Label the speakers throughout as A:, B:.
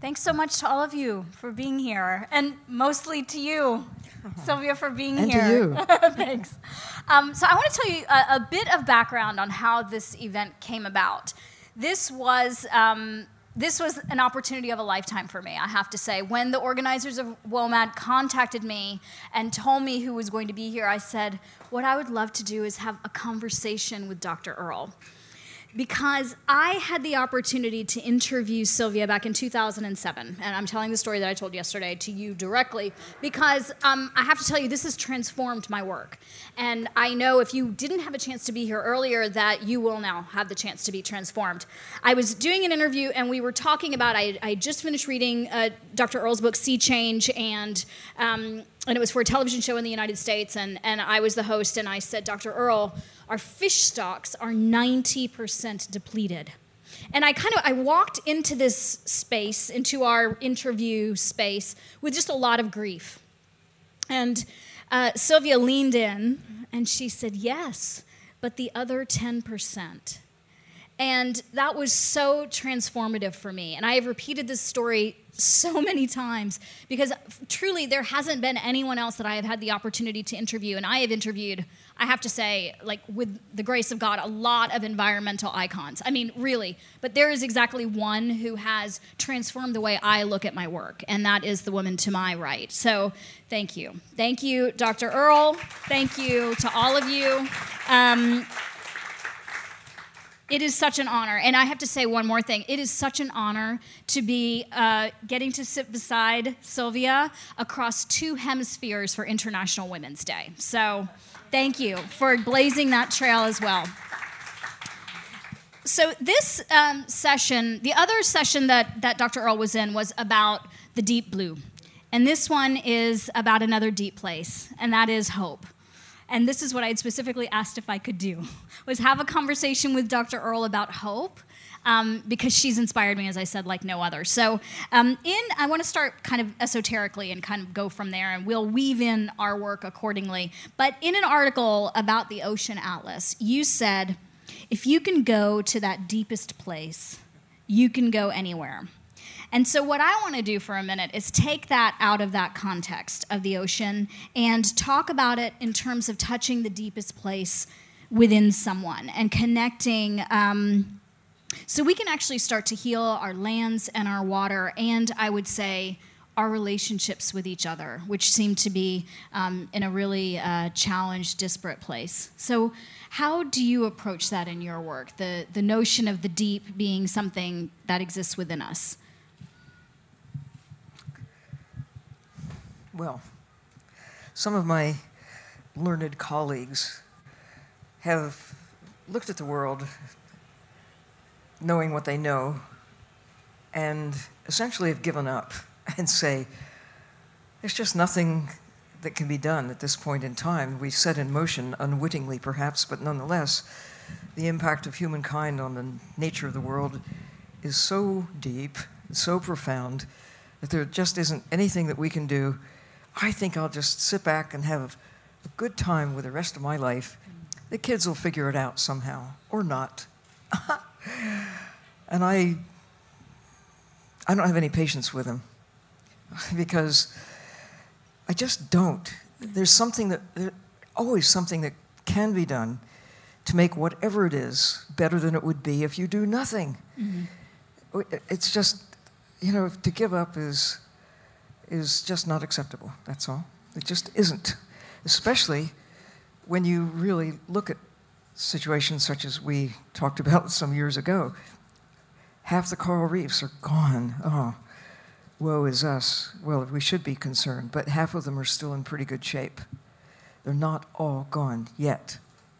A: Thanks so much to all of you for being here, and mostly to you, Sylvia, for being
B: and
A: here.
B: to you.
A: Thanks. Um, so, I want to tell you a, a, bit of background on how this event came about. This was. Um, this was an opportunity of a lifetime for me, I have to say. When the organizers of WOMAD contacted me and told me who was going to be here, I said, What I would love to do is have a conversation with Dr. Earle because I had the opportunity to interview Sylvia back in 2007. And I'm telling the story that I told yesterday to you directly because um, I have to tell you, this has transformed my work. And I know if you didn't have a chance to be here earlier, that you will now have the chance to be transformed. I was doing an interview and we were talking about, I, I just finished reading uh, Dr. Earle's book, Sea Change, and um, and it was for a television show in the United States, and, and I was the host, and I said, Dr. Earle, our fish stocks are 90% depleted. And I kind of I walked into this space, into our interview space, with just a lot of grief. And uh, Sylvia leaned in and she said, Yes, but the other 10%. And that was so transformative for me. And I have repeated this story so many times because truly there hasn't been anyone else that I have had the opportunity to interview. And I have interviewed, I have to say, like with the grace of God, a lot of environmental icons. I mean, really. But there is exactly one who has transformed the way I look at my work, and that is the woman to my right. So thank you. Thank you, Dr. Earle. Thank you to all of you. Um, it is such an honor. And I have to say one more thing. It is such an honor to be uh, getting to sit beside Sylvia across two hemispheres for International Women's Day. So thank you for blazing that trail as well. So, this um, session, the other session that, that Dr. Earle was in was about the deep blue. And this one is about another deep place, and that is hope and this is what I had specifically asked if I could do, was have a conversation with Dr. Earle about hope. Um, because she's inspired me, as I said, like no other. So, um, in I want to start kind of esoterically and kind of go from there, and we'll weave in our work accordingly. But in an article about the Ocean Atlas, you said, if you can go to that deepest place, you can go anywhere. And so, what I want to do for a minute is take that out of that context of the ocean and talk about it in terms of touching the deepest place within someone and connecting. Um, so, we can actually start to heal our lands and our water, and I would say, our relationships with each other, which seem to be um, in a really uh, challenged, disparate place. So, how do you approach that in your work? The, the notion of the deep being something that exists within us?
B: Well, some of my learned colleagues have looked at the world knowing what they know and essentially have given up and say, there's just nothing that can be done at this point in time. We set in motion, unwittingly perhaps, but nonetheless, the impact of humankind on the nature of the world is so deep, so profound, that there just isn't anything that we can do I think I'll just sit back and have a good time with the rest of my life. The kids will figure it out somehow, or not. and I, I don't have any patience with them because I just don't. There's something that, there's always something that can be done to make whatever it is better than it would be if you do nothing. Mm-hmm. It's just, you know, to give up is is just not acceptable. That's all. It just isn't. Especially when you really look at situations such as we talked about some years ago. Half the coral reefs are gone. Oh, woe is us. Well, we should be concerned, but half of them are still in pretty good shape. They're not all gone yet.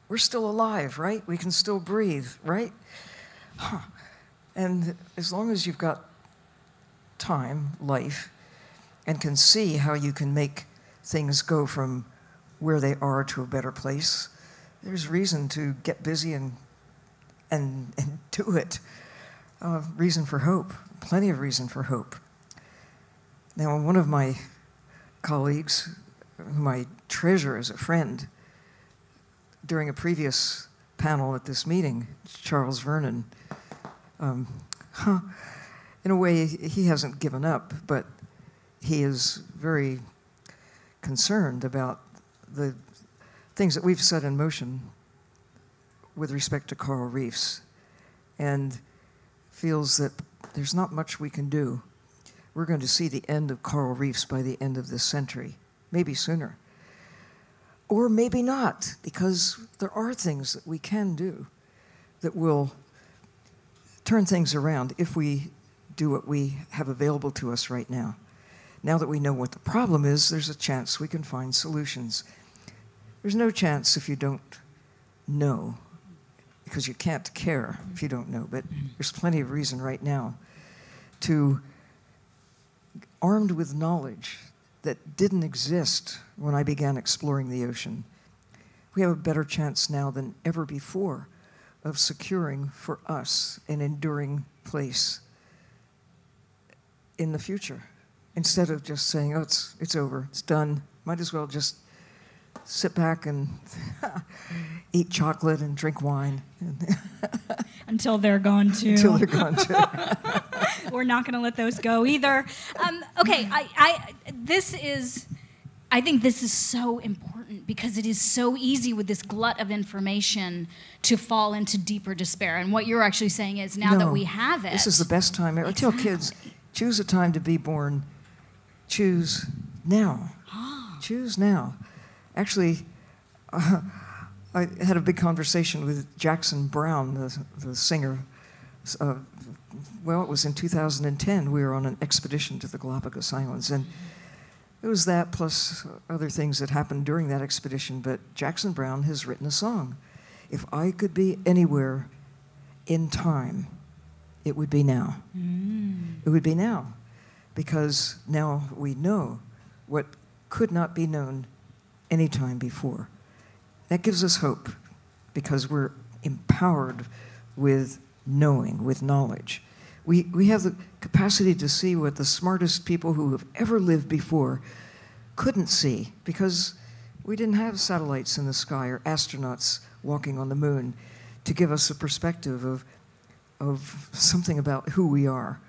B: We're still alive, right? We can still breathe, right? Huh. And as long as you've got time, life, and can see how you can make things go from where they are to a better place, there's reason to get busy and, and, and do it. Uh, reason for hope, plenty of reason for hope. Now, one of my colleagues, whom I treasure as a friend, during a previous panel at this meeting, Charles Veron, um, huh, in a way, he hasn't given up, but he is very concerned about the things that we've set in motion with respect to coral reefs and feels that there's not much we can do. We're going to see the end of coral reefs by the end of this century, maybe sooner. Or maybe not, because there are things that we can do that will turn things around if we do what we have available to us right now. Now that we know what the problem is, there's a chance we can find solutions. There's no chance if you don't know, because you can't care if you don't know, but there's plenty of reason right now to, armed with knowledge that didn't exist when I began exploring the ocean, we have a better chance now than ever before of securing for us an enduring place in the future instead of just saying, oh, it's, it's over, it's done. Might as well just sit back and eat chocolate and drink wine.
A: Until they're gone too.
B: Until they're gone too.
A: We're not going to let those go either.
C: Um, okay, I, I, this is, I think this is so important because it is so easy with this glut of information to fall into deeper despair. And what you're actually saying is now
B: no,
C: that we have it.
B: This is the best time ever.
C: Exactly.
B: I tell kids, choose a time to be born. Choose now. choose now. Actually, uh, I had a big conversation with Jackson Browne, the, the singer. Uh, well, it was in 2010. We were on an expedition to the Galapagos Islands, and it was that plus other things that happened during that expedition. But Jackson Browne has written a song. If I could be anywhere in time, it would be now.
A: Mm.
B: It would be now, because now we know what could not be known any time before. That gives us hope because we're empowered with knowing, with knowledge. We, we have the capacity to see what the smartest people who have ever lived before couldn't see because we didn't have satellites in the sky or astronauts walking on the moon to give us a perspective of, of something about who we are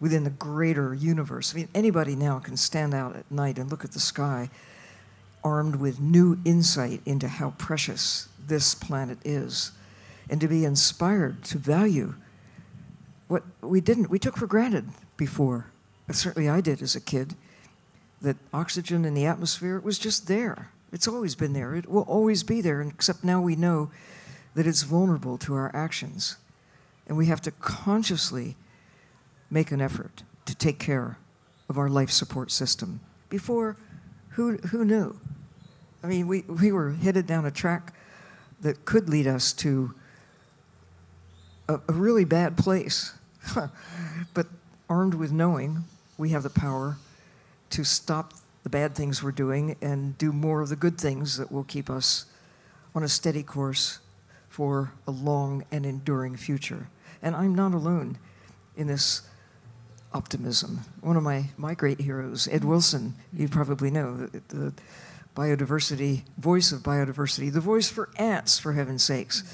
B: within the greater universe. I mean, anybody now can stand out at night and look at the sky armed with new insight into how precious this planet is and to be inspired to value what we didn't, we took for granted before. Uh, certainly I did as a kid, that oxygen in the atmosphere was just there. It's always been there. It will always be there, except now we know that it's vulnerable to our actions. And we have to consciously make an effort to take care of our life support system. Before, who, who knew? I mean, we, we were headed down a track that could lead us to a, a really bad place. but armed with knowing, we have the power to stop the bad things we're doing and do more of the good things that will keep us on a steady course for a long and enduring future. And I'm not alone in this optimism. One of my, my great heroes, Ed Wilson, you probably know, the, the biodiversity, voice of biodiversity, the voice for ants, for heaven's sakes.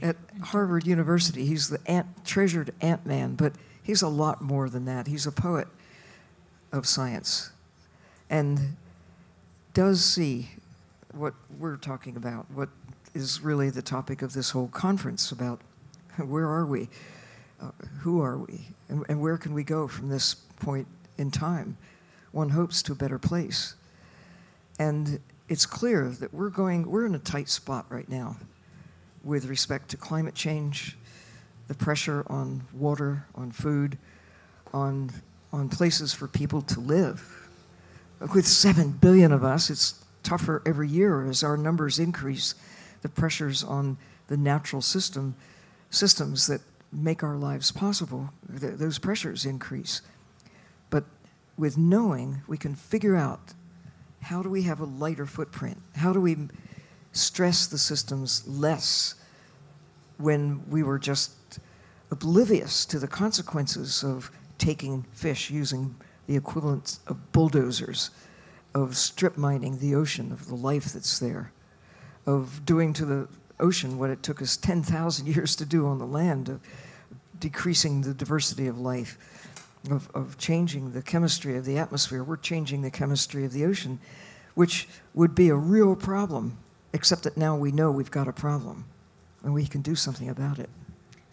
B: At Harvard University, he's the ant, treasured ant man, but he's a lot more than that. He's a poet of science and does see what we're talking about, what is really the topic of this whole conference about where are we, uh, who are we, and, and where can we go from this point in time. One hopes to a better place. And it's clear that we're going, we're in a tight spot right now with respect to climate change, the pressure on water, on food, on, on places for people to live. With 7 billion of us, it's tougher every year as our numbers increase. The pressures on the natural system, systems that make our lives possible, th- those pressures increase. But with knowing, we can figure out how do we have a lighter footprint? How do we stress the systems less when we were just oblivious to the consequences of taking fish using the equivalent of bulldozers, of strip mining the ocean of the life that's there, of doing to the ocean what it took us 10,000 years to do on the land, of decreasing the diversity of life. of, of changing the chemistry of the atmosphere. We're changing the chemistry of the ocean, which would be a real problem, except that now we know we've got a problem and we can do something about it.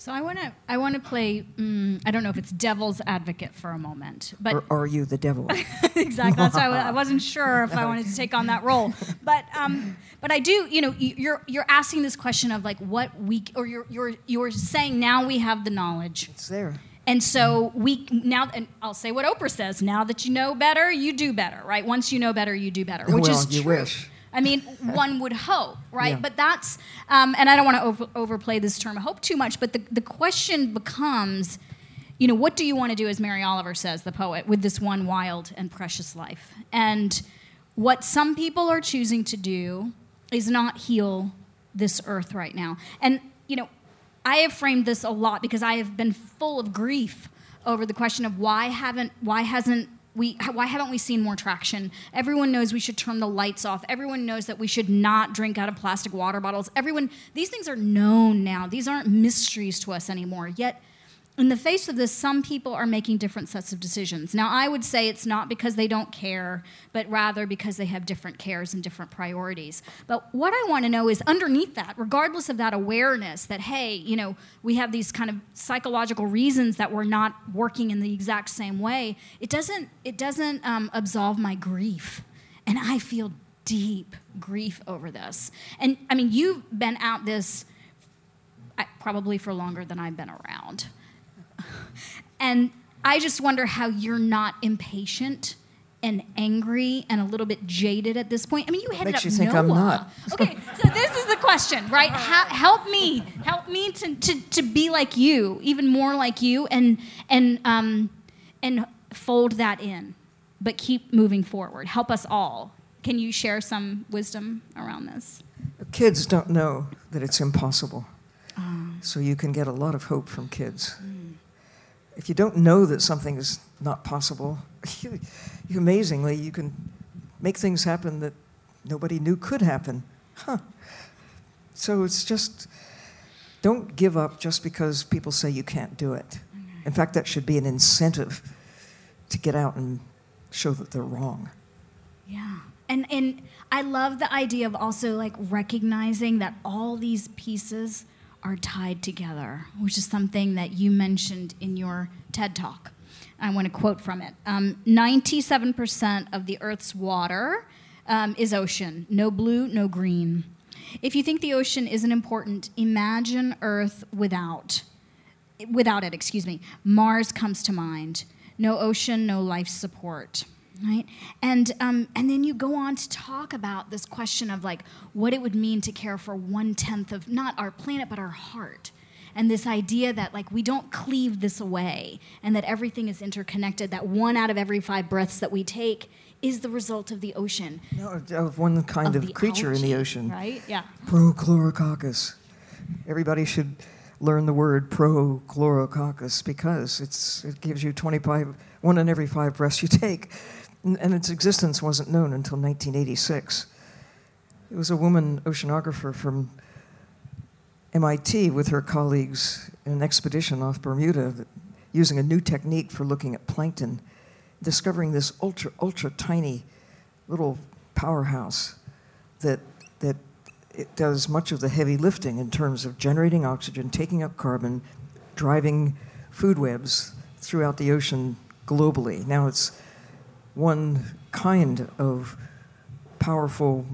A: So I want to I want to play. Mm, I don't know if it's devil's advocate for a moment, but
B: Or are you the devil?
A: exactly. That's why I I wasn't sure if I wanted to take on that role. But um, but I do. You know, you're you're asking this question of like what we or you're you're you're saying now we have the knowledge,
B: it's there.
A: and so we now and I'll say what Oprah says: now that you know better, you do better, right? Once you know better, you do better, which
B: Well,
A: is
B: you
A: true.
B: wish.
A: I mean, one would hope, right?
B: Yeah.
A: But that's, um, and I don't want to over, overplay this term hope too much, but the, the question becomes, you know, what do you want to do, as Mary Oliver says, the poet, with this one wild and precious life? And what some people are choosing to do is not heal this earth right now. And, you know, I have framed this a lot because I have been full of grief over the question of why haven't, why hasn't we, why haven't we seen more traction? Everyone knows we should turn the lights off. Everyone knows that we should not drink out of plastic water bottles. Everyone, these things are known now. These aren't mysteries to us anymore. Yet, in the face of this, some people are making different sets of decisions. Now, I would say it's not because they don't care, but rather because they have different cares and different priorities. But what I want to know is underneath that, regardless of that awareness that, hey, you know, we have these kind of psychological reasons that we're not working in the exact same way, it doesn't, it doesn't um, absolve my grief. And I feel deep grief over this. And I mean, you've been out this probably for longer than I've been around. And I just wonder how you're not impatient and angry and a little bit jaded at this point. I mean, you headed
B: makes
A: up
B: you think
A: NOAA.
B: I'm not?
A: okay, so this is the question, right? How, help me, help me to, to, to be like you, even more like you, and and um, and fold that in, but keep moving forward. Help us all. Can you share some wisdom around this?
B: Kids don't know that it's impossible. So you can get a lot of hope from kids. If you don't know that something is not possible, you, you amazingly, you can make things happen that nobody knew could happen. Huh. So it's just, don't give up just because people say you can't do it. In fact, that should be an incentive to get out and show that they're wrong.
A: Yeah. And and I love the idea of also like recognizing that all these pieces are tied together, which is something that you mentioned in your TED talk. I want to quote from it. Um, 97% of the Earth's water um, is ocean, no blue, no green. If you think the ocean isn't important, imagine Earth without without it, excuse me, Mars comes to mind. No ocean, no life support, right? And um, and then you go on to talk about this question of like what it would mean to care for one tenth of not our planet but our heart, and this idea that like we don't cleave this away, and that everything is interconnected. That one out of every five breaths that we take is the result of the ocean,
B: No, of one kind of,
A: the
B: creature in the ocean.
A: right? Yeah.
B: Prochlorococcus. Everybody should learn the word prochlorococcus because it's, it gives you 25, one in every five breaths you take. And, its existence wasn't known until 1986. It was a woman oceanographer from MIT with her colleagues in an expedition off Bermuda using a new technique for looking at plankton, discovering this ultra, ultra tiny little powerhouse that, that it does much of the heavy lifting in terms of generating oxygen, taking up carbon, driving food webs throughout the ocean globally. Now it's one kind of powerful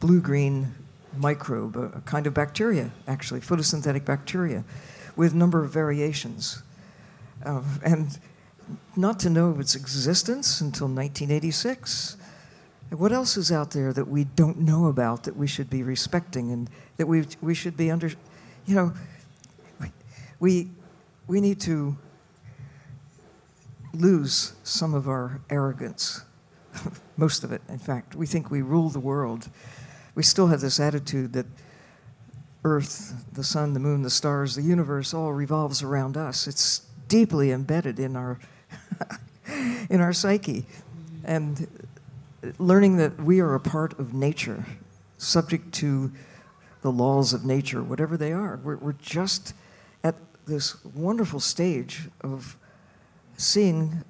B: blue green microbe, a kind of bacteria, actually, photosynthetic bacteria, with a number of variations. Uh, and not to know of its existence until 1986. What else is out there that we don't know about that we should be respecting and that we, we should be under, you know, we, we need to lose some of our arrogance, most of it, in fact. We think we rule the world. We still have this attitude that Earth, the sun, the moon, the stars, the universe all revolves around us. It's deeply embedded in our, in our psyche. And learning that we are a part of nature, subject to the laws of nature, whatever they are. We're, we're just at this wonderful stage of seeing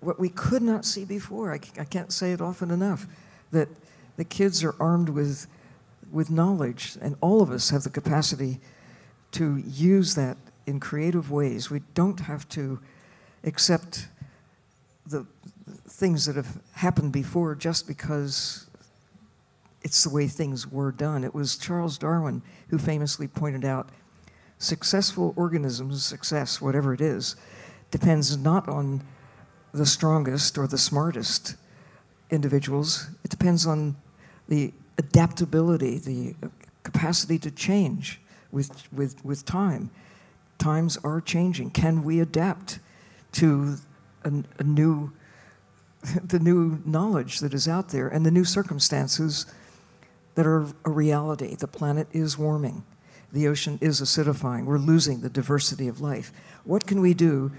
B: what we could not see before. I, I can't say it often enough that the kids are armed with, with knowledge, and all of us have the capacity to use that in creative ways. We don't have to accept the things that have happened before just because it's the way things were done. It was Charles Darwin who famously pointed out successful organisms, success, whatever it is, depends not on the strongest or the smartest individuals, it depends on the adaptability, the capacity to change with, with, with time. Times are changing. Can we adapt to a, a new, the new knowledge that is out there and the new circumstances that are a reality? The planet is warming. The ocean is acidifying. We're losing the diversity of life. What can we do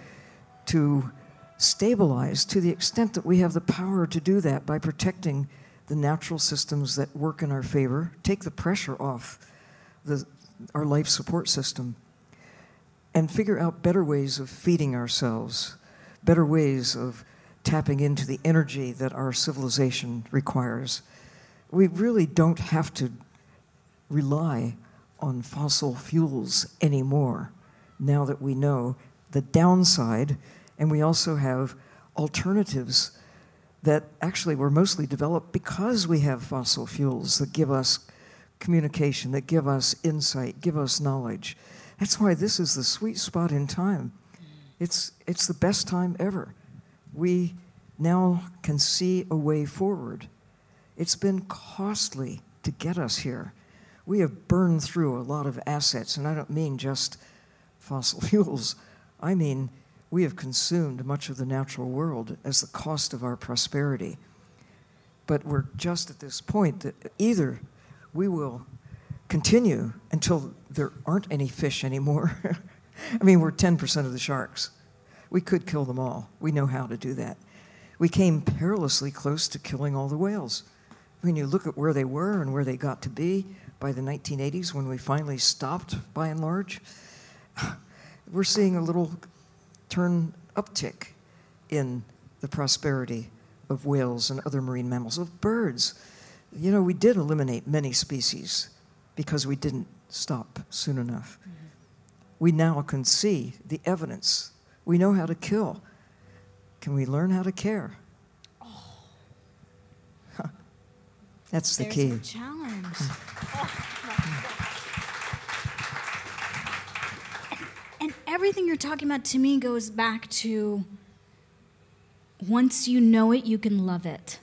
B: to stabilize to the extent that we have the power to do that by protecting the natural systems that work in our favor, take the pressure off the, our life support system, and figure out better ways of feeding ourselves, better ways of tapping into the energy that our civilization requires. We really don't have to rely on fossil fuels anymore now that we know the downside, and we also have alternatives that actually were mostly developed because we have fossil fuels that give us communication, that give us insight, give us knowledge. That's why this is the sweet spot in time. It's, it's the best time ever. We now can see a way forward. It's been costly to get us here. We have burned through a lot of assets, and I don't mean just fossil fuels. I mean, we have consumed much of the natural world as the cost of our prosperity. But we're just at this point that either we will continue until there aren't any fish anymore. I mean, we're 10% of the sharks. We could kill them all. We know how to do that. We came perilously close to killing all the whales. When you look at where they were and where they got to be by the 1980s, when we finally stopped by and large, we're seeing a little turn uptick in the prosperity of whales and other marine mammals, of birds. You know, we did eliminate many species because we didn't stop soon enough. Mm-hmm. We now can see the evidence. We know how to kill. Can we learn how to care? Oh. Huh. That's the
A: There's
B: key.
A: challenge. oh. everything you're talking about to me goes back to once you know it, you can love it.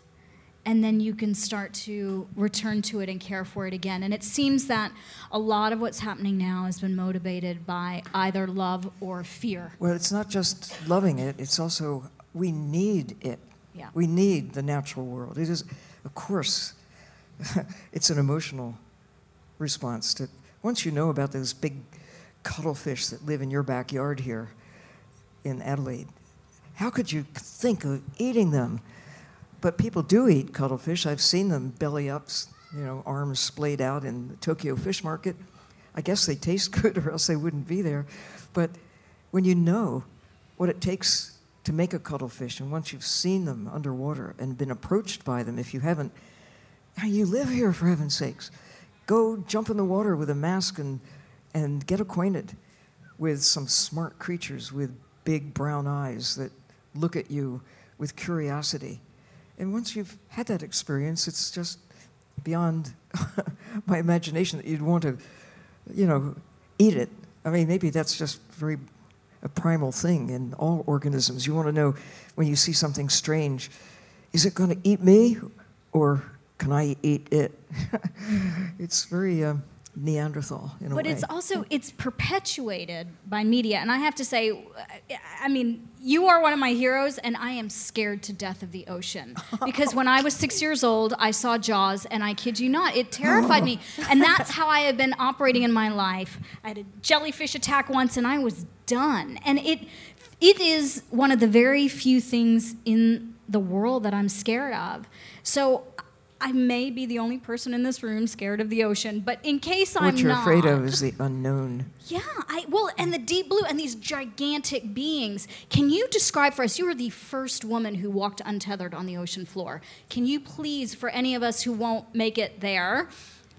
A: And then you can start to return to it and care for it again. And it seems that a lot of what's happening now has been motivated by either love or fear.
B: Well, it's not just loving it, it's also we need it.
A: Yeah.
B: We need the natural world. It is, of course, it's an emotional response to once you know about those big cuttlefish that live in your backyard here in Adelaide. How could you think of eating them? But people do eat cuttlefish. I've seen them belly ups, you know, arms splayed out in the Tokyo Fish Market. I guess they taste good, or else they wouldn't be there. But when you know what it takes to make a cuttlefish, and once you've seen them underwater and been approached by them, if you haven't, you live here for heaven's sakes. Go jump in the water with a mask and and get acquainted with some smart creatures with big brown eyes that look at you with curiosity. And once you've had that experience, it's just beyond my imagination that you'd want to, you know, eat it. I mean, maybe that's just very a primal thing in all organisms. You want to know when you see something strange, is it going to eat me or can I eat it? it's very. Um, Neanderthal in a
A: but
B: way.
A: it's also it's perpetuated by media, and I have to say, I mean, you are one of my heroes, and I am scared to death of the ocean because when I was six years old, I saw Jaws, and I kid you not, it terrified me, and that's how I have been operating in my life. I had a jellyfish attack once, and I was done, and it it is one of the very few things in the world that I'm scared of. So I may be the only person in this room scared of the ocean, but in case
B: what
A: I'm not.
B: What you're afraid of is the unknown.
A: yeah, I well, and the deep blue and these gigantic beings. Can you describe for us? You were the first woman who walked untethered on the ocean floor. Can you please, for any of us who won't make it there,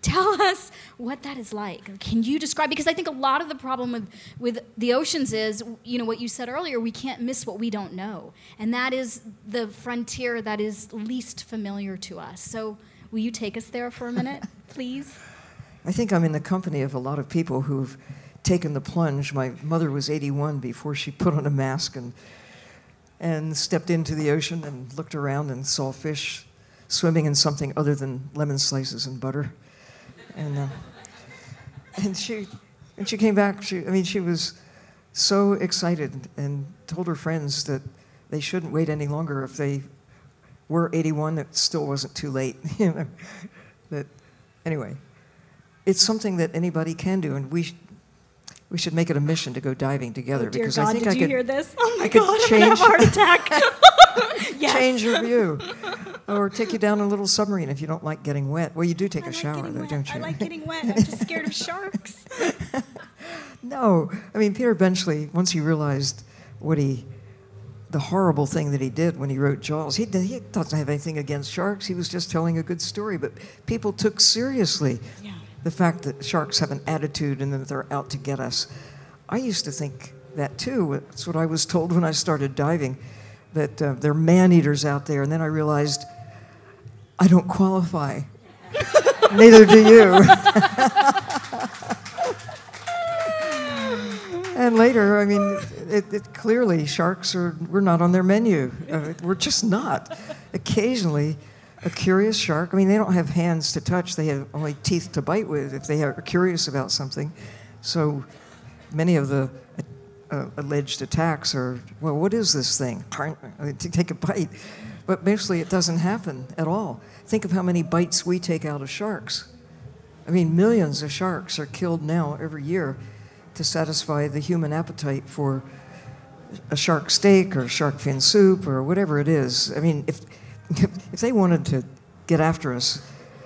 A: tell us what that is like? Can you describe? Because I think a lot of the problem with with the oceans is, you know, what you said earlier. We can't miss what we don't know, and that is the frontier that is least familiar to us. So, will you take us there for a minute, please?
B: I think I'm in the company of a lot of people who've taken the plunge. My mother was 81 before she put on a mask and and stepped into the ocean and looked around and saw fish swimming in something other than lemon slices and butter. And uh, and she and she came back. She I mean she was so excited and told her friends that they shouldn't wait any longer if they were 81 it still wasn't too late you know that anyway it's something that anybody can do, and we we should make it a mission to go diving together
A: Oh, dear
B: because
A: God,
B: I think
A: did
B: I
A: you
B: could
A: hear this? Oh my
B: I could
A: God, I'm have a heart
B: change-
A: yes.
B: change your view, or take you down a little submarine if you don't like getting wet. Well, you do take
A: I
B: a
A: like
B: shower, though,
A: wet.
B: don't you?
A: I like getting wet. I'm just scared of sharks.
B: no, I mean Peter Benchley. Once he realized what he, the horrible thing that he did when he wrote Jaws, he did, he doesn't have anything against sharks. He was just telling a good story, but people took seriously
A: Yeah.
B: The fact that sharks have an attitude and that they're out to get us. I used to think that too. That's what I was told when I started diving, that uh, they're man eaters out there. And then I realized I don't qualify. Neither do you. and later, I mean, it, it clearly sharks are we're not on their menu. Uh, we're just not. Occasionally, a curious shark. I mean, they don't have hands to touch; they have only teeth to bite with if they are curious about something. So, many of the uh, alleged attacks are, well, what is this thing? Take a bite, but basically, it doesn't happen at all. Think of how many bites we take out of sharks. I mean, millions of sharks are killed now every year to satisfy the human appetite for a shark steak or shark fin soup or whatever it is. I mean, if, if they wanted to get after us,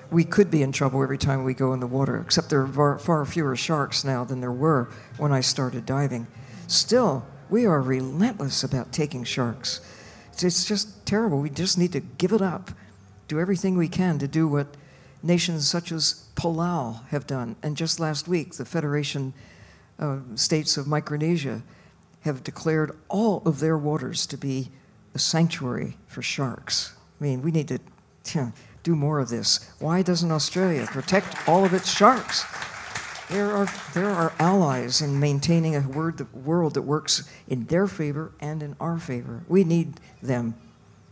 B: we could be in trouble every time we go in the water, except there are far, far fewer sharks now than there were when I started diving. Still, we are relentless about taking sharks. It's, it's just terrible. We just need to give it up, do everything we can to do what nations such as Palau have done. And just last week, the Federation uh, states of Micronesia have declared all of their waters to be a sanctuary for sharks. I mean, we need to yeah, do more of this. Why doesn't Australia protect all of its sharks? There are, there are allies in maintaining a word, world that works in their favor and in our favor. We need them.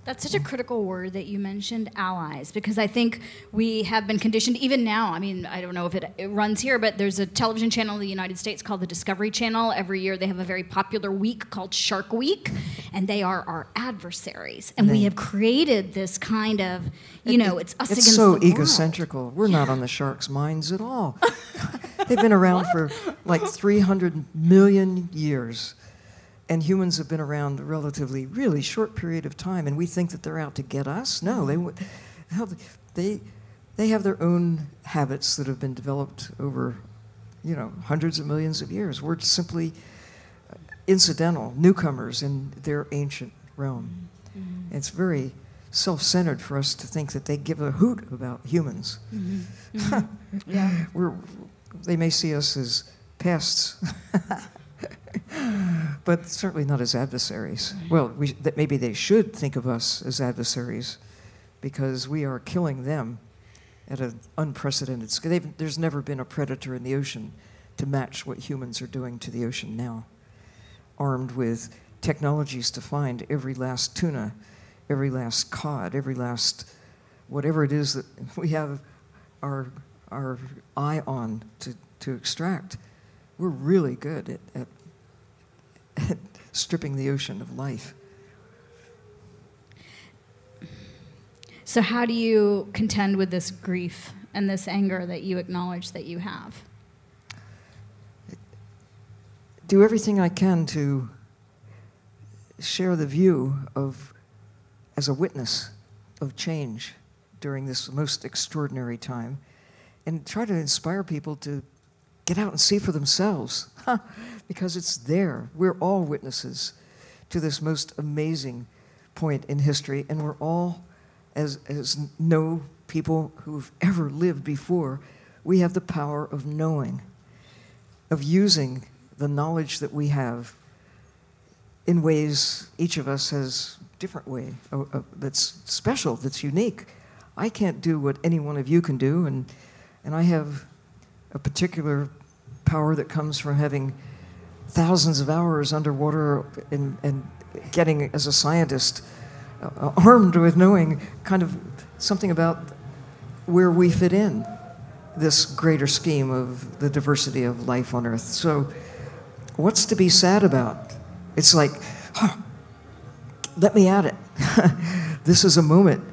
A: That's such a critical word that you mentioned, allies, because I think we have been conditioned, even now. I mean, I don't know if it, it, runs here, but there's a television channel in the United States called the Discovery Channel. Every year they have a very popular week called Shark Week, and they are our adversaries. And we have created this kind of, you know, it's us
B: it's
A: against
B: so
A: the world.
B: egocentrical. We're not on the sharks' minds at all. They've been around for like 300 million years. And humans have been around a relatively, really short period of time, and we think that they're out to get us. No, they, they, they have their own habits that have been developed over, you know, hundreds of millions of years. We're simply uh, incidental newcomers in their ancient realm.
A: Mm-hmm.
B: It's very self-centered for us to think that they give a hoot about humans. Mm-hmm. Mm-hmm.
A: Yeah.
B: We're, they may see us as pests, but certainly not as adversaries. Well, we, that maybe they should think of us as adversaries because we are killing them at an unprecedented scale. There's never been a predator in the ocean to match what humans are doing to the ocean now, armed with technologies to find every last tuna, every last cod, every last whatever it is that we have our, our eye on to, to extract. We're really good at, at, at stripping the ocean of life.
A: So, how do you contend with this grief and this anger that you acknowledge that you have?
B: do everything I can to share the view of, as a witness of change. during this most extraordinary time and try to inspire people to get out and see for themselves because it's there. We're all witnesses to this most amazing point in history, and we're all, as, as no people who've ever lived before, we have the power of knowing, of using the knowledge that we have in ways each of us has different way uh, uh, that's special, that's unique. I can't do what any one of you can do, and, and I have a particular power that comes from having thousands of hours underwater and, and getting, as a scientist, uh, armed with knowing kind of something about where we fit in this greater scheme of the diversity of life on Earth. So, what's to be sad about? It's like, huh, let me at it. this is a moment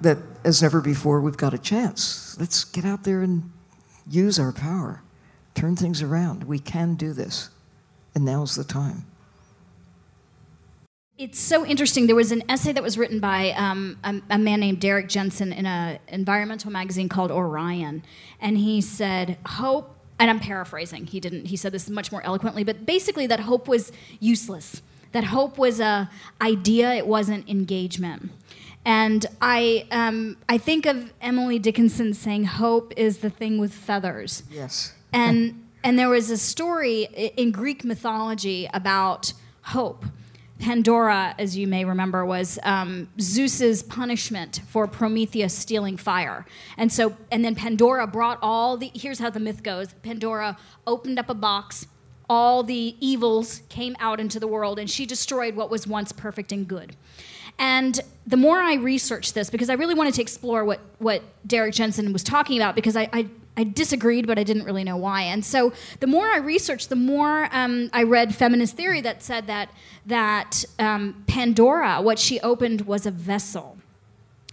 B: that, as never before, we've got a chance. Let's get out there and use our power, turn things around. We can do this, and now's the time.
A: It's so interesting. There was an essay that was written by um, a, a, man named Derrick Jensen in an environmental magazine called Orion, and he said, "Hope." And I'm paraphrasing. He didn't. He said this much more eloquently, but basically that hope was useless that hope was a idea, it wasn't engagement. And I, um, I think of Emily Dickinson saying, "Hope is the thing with feathers."
B: Yes.
A: And and there was a story in Greek mythology about hope. Pandora, as you may remember, was um, Zeus's punishment for Prometheus stealing fire. And so, and then Pandora brought all the. Here's how the myth goes: Pandora opened up a box, all the evils came out into the world and she destroyed what was once perfect and good. And the more I researched this, because I really wanted to explore what, what Derrick Jensen was talking about, because I, I, I disagreed, but I didn't really know why. And so the more I researched, the more um, I read feminist theory that said that, that um, Pandora, what she opened was a vessel.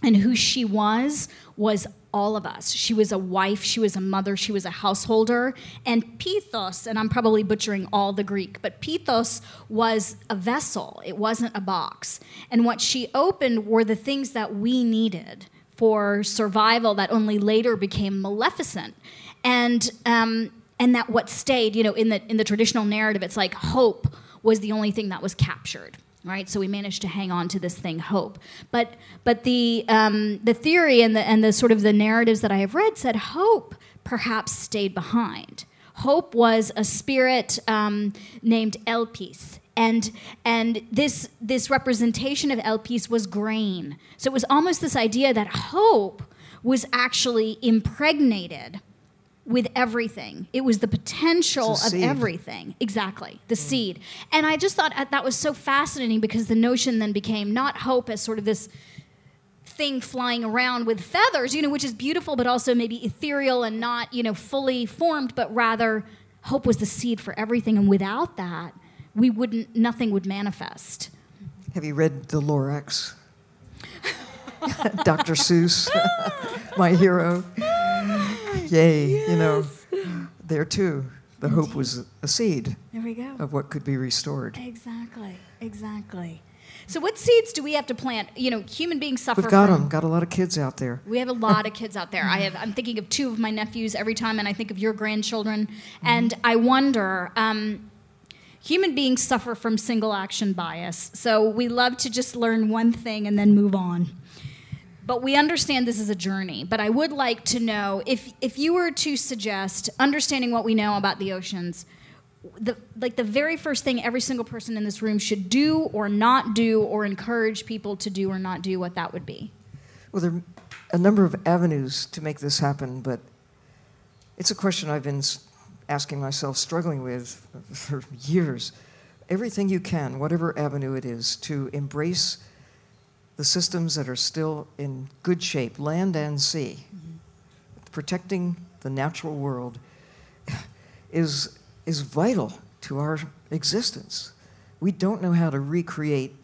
A: And who she was was all of us. She was a wife, she was a mother, she was a householder. And Pithos, and I'm probably butchering all the Greek, but Pithos was a vessel, it wasn't a box. And what she opened were the things that we needed for survival that only later became maleficent. And, um, and that what stayed, you know, in the, in the traditional narrative, it's like hope was the only thing that was captured right? So we managed to hang on to this thing, hope. But but the um, the theory and the and the sort of the narratives that I have read said hope perhaps stayed behind. Hope was a spirit um, named Elpis. And, and this, this representation of Elpis was grain. So it was almost this idea that hope was actually impregnated with everything. It was the potential of everything. Exactly, the mm. seed. And I just thought that was so fascinating because the notion then became not hope as sort of this thing flying around with feathers, you know, which is beautiful but also maybe ethereal and not, you know, fully formed, but rather hope was the seed for everything and without that, we wouldn't nothing would manifest.
B: Have you read The Lorax? Dr. Seuss, my hero. Yay, yes. you know, there too, the Indeed. hope was a seed
A: there we go.
B: of what could be restored.
A: Exactly, exactly. So, what seeds do we have to plant? You know, human beings suffer.
B: We've got
A: from,
B: them. Got a lot of kids out there.
A: We have a lot of kids out there. I have. I'm thinking of two of my nephews every time, and I think of your grandchildren, mm-hmm. and I wonder. Um, human beings suffer from single action bias, so we love to just learn one thing and then move on but we understand this is a journey. But I would like to know if if you were to suggest understanding what we know about the oceans, the like the very first thing every single person in this room should do or not do or encourage people to do or not do, what that would be.
B: Well, there are a number of avenues to make this happen, but it's a question I've been asking myself, struggling with for years. Everything you can, whatever avenue it is, to embrace the systems that are still in good shape, land and sea, mm-hmm. protecting the natural world is, is vital to our existence. We don't know how to recreate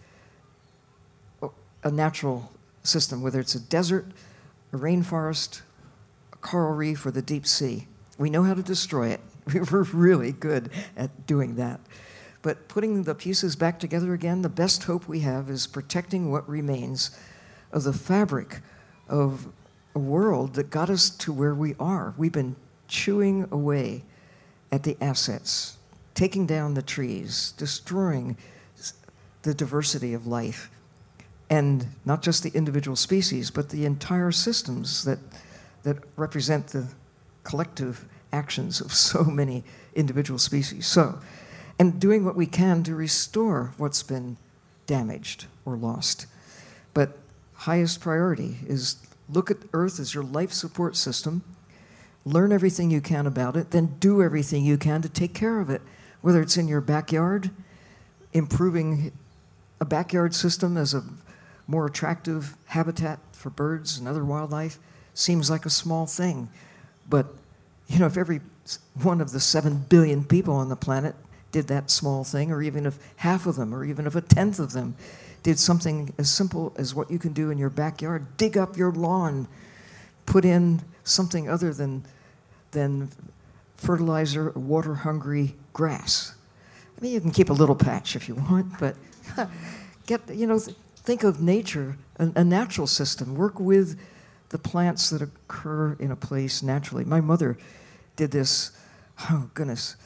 B: a natural system, whether it's a desert, a rainforest, a coral reef, or the deep sea. We know how to destroy it. We're really good at doing that. But putting the pieces back together again, the best hope we have is protecting what remains of the fabric of a world that got us to where we are. We've been chewing away at the assets, taking down the trees, destroying the diversity of life. And not just the individual species, but the entire systems that, that represent the collective actions of so many individual species. So, and doing what we can to restore what's been damaged or lost. But highest priority is look at Earth as your life support system, learn everything you can about it, then do everything you can to take care of it, whether it's in your backyard, improving a backyard system as a more attractive habitat for birds and other wildlife seems like a small thing. But, you know, if every one of the seven billion people on the planet did that small thing, or even if half of them, or even if a tenth of them did something as simple as what you can do in your backyard dig up your lawn, put in something other than, than fertilizer, water hungry grass. I mean, you can keep a little patch if you want, but get, you know, think of nature, a, a natural system. Work with the plants that occur in a place naturally. My mother did this, oh goodness,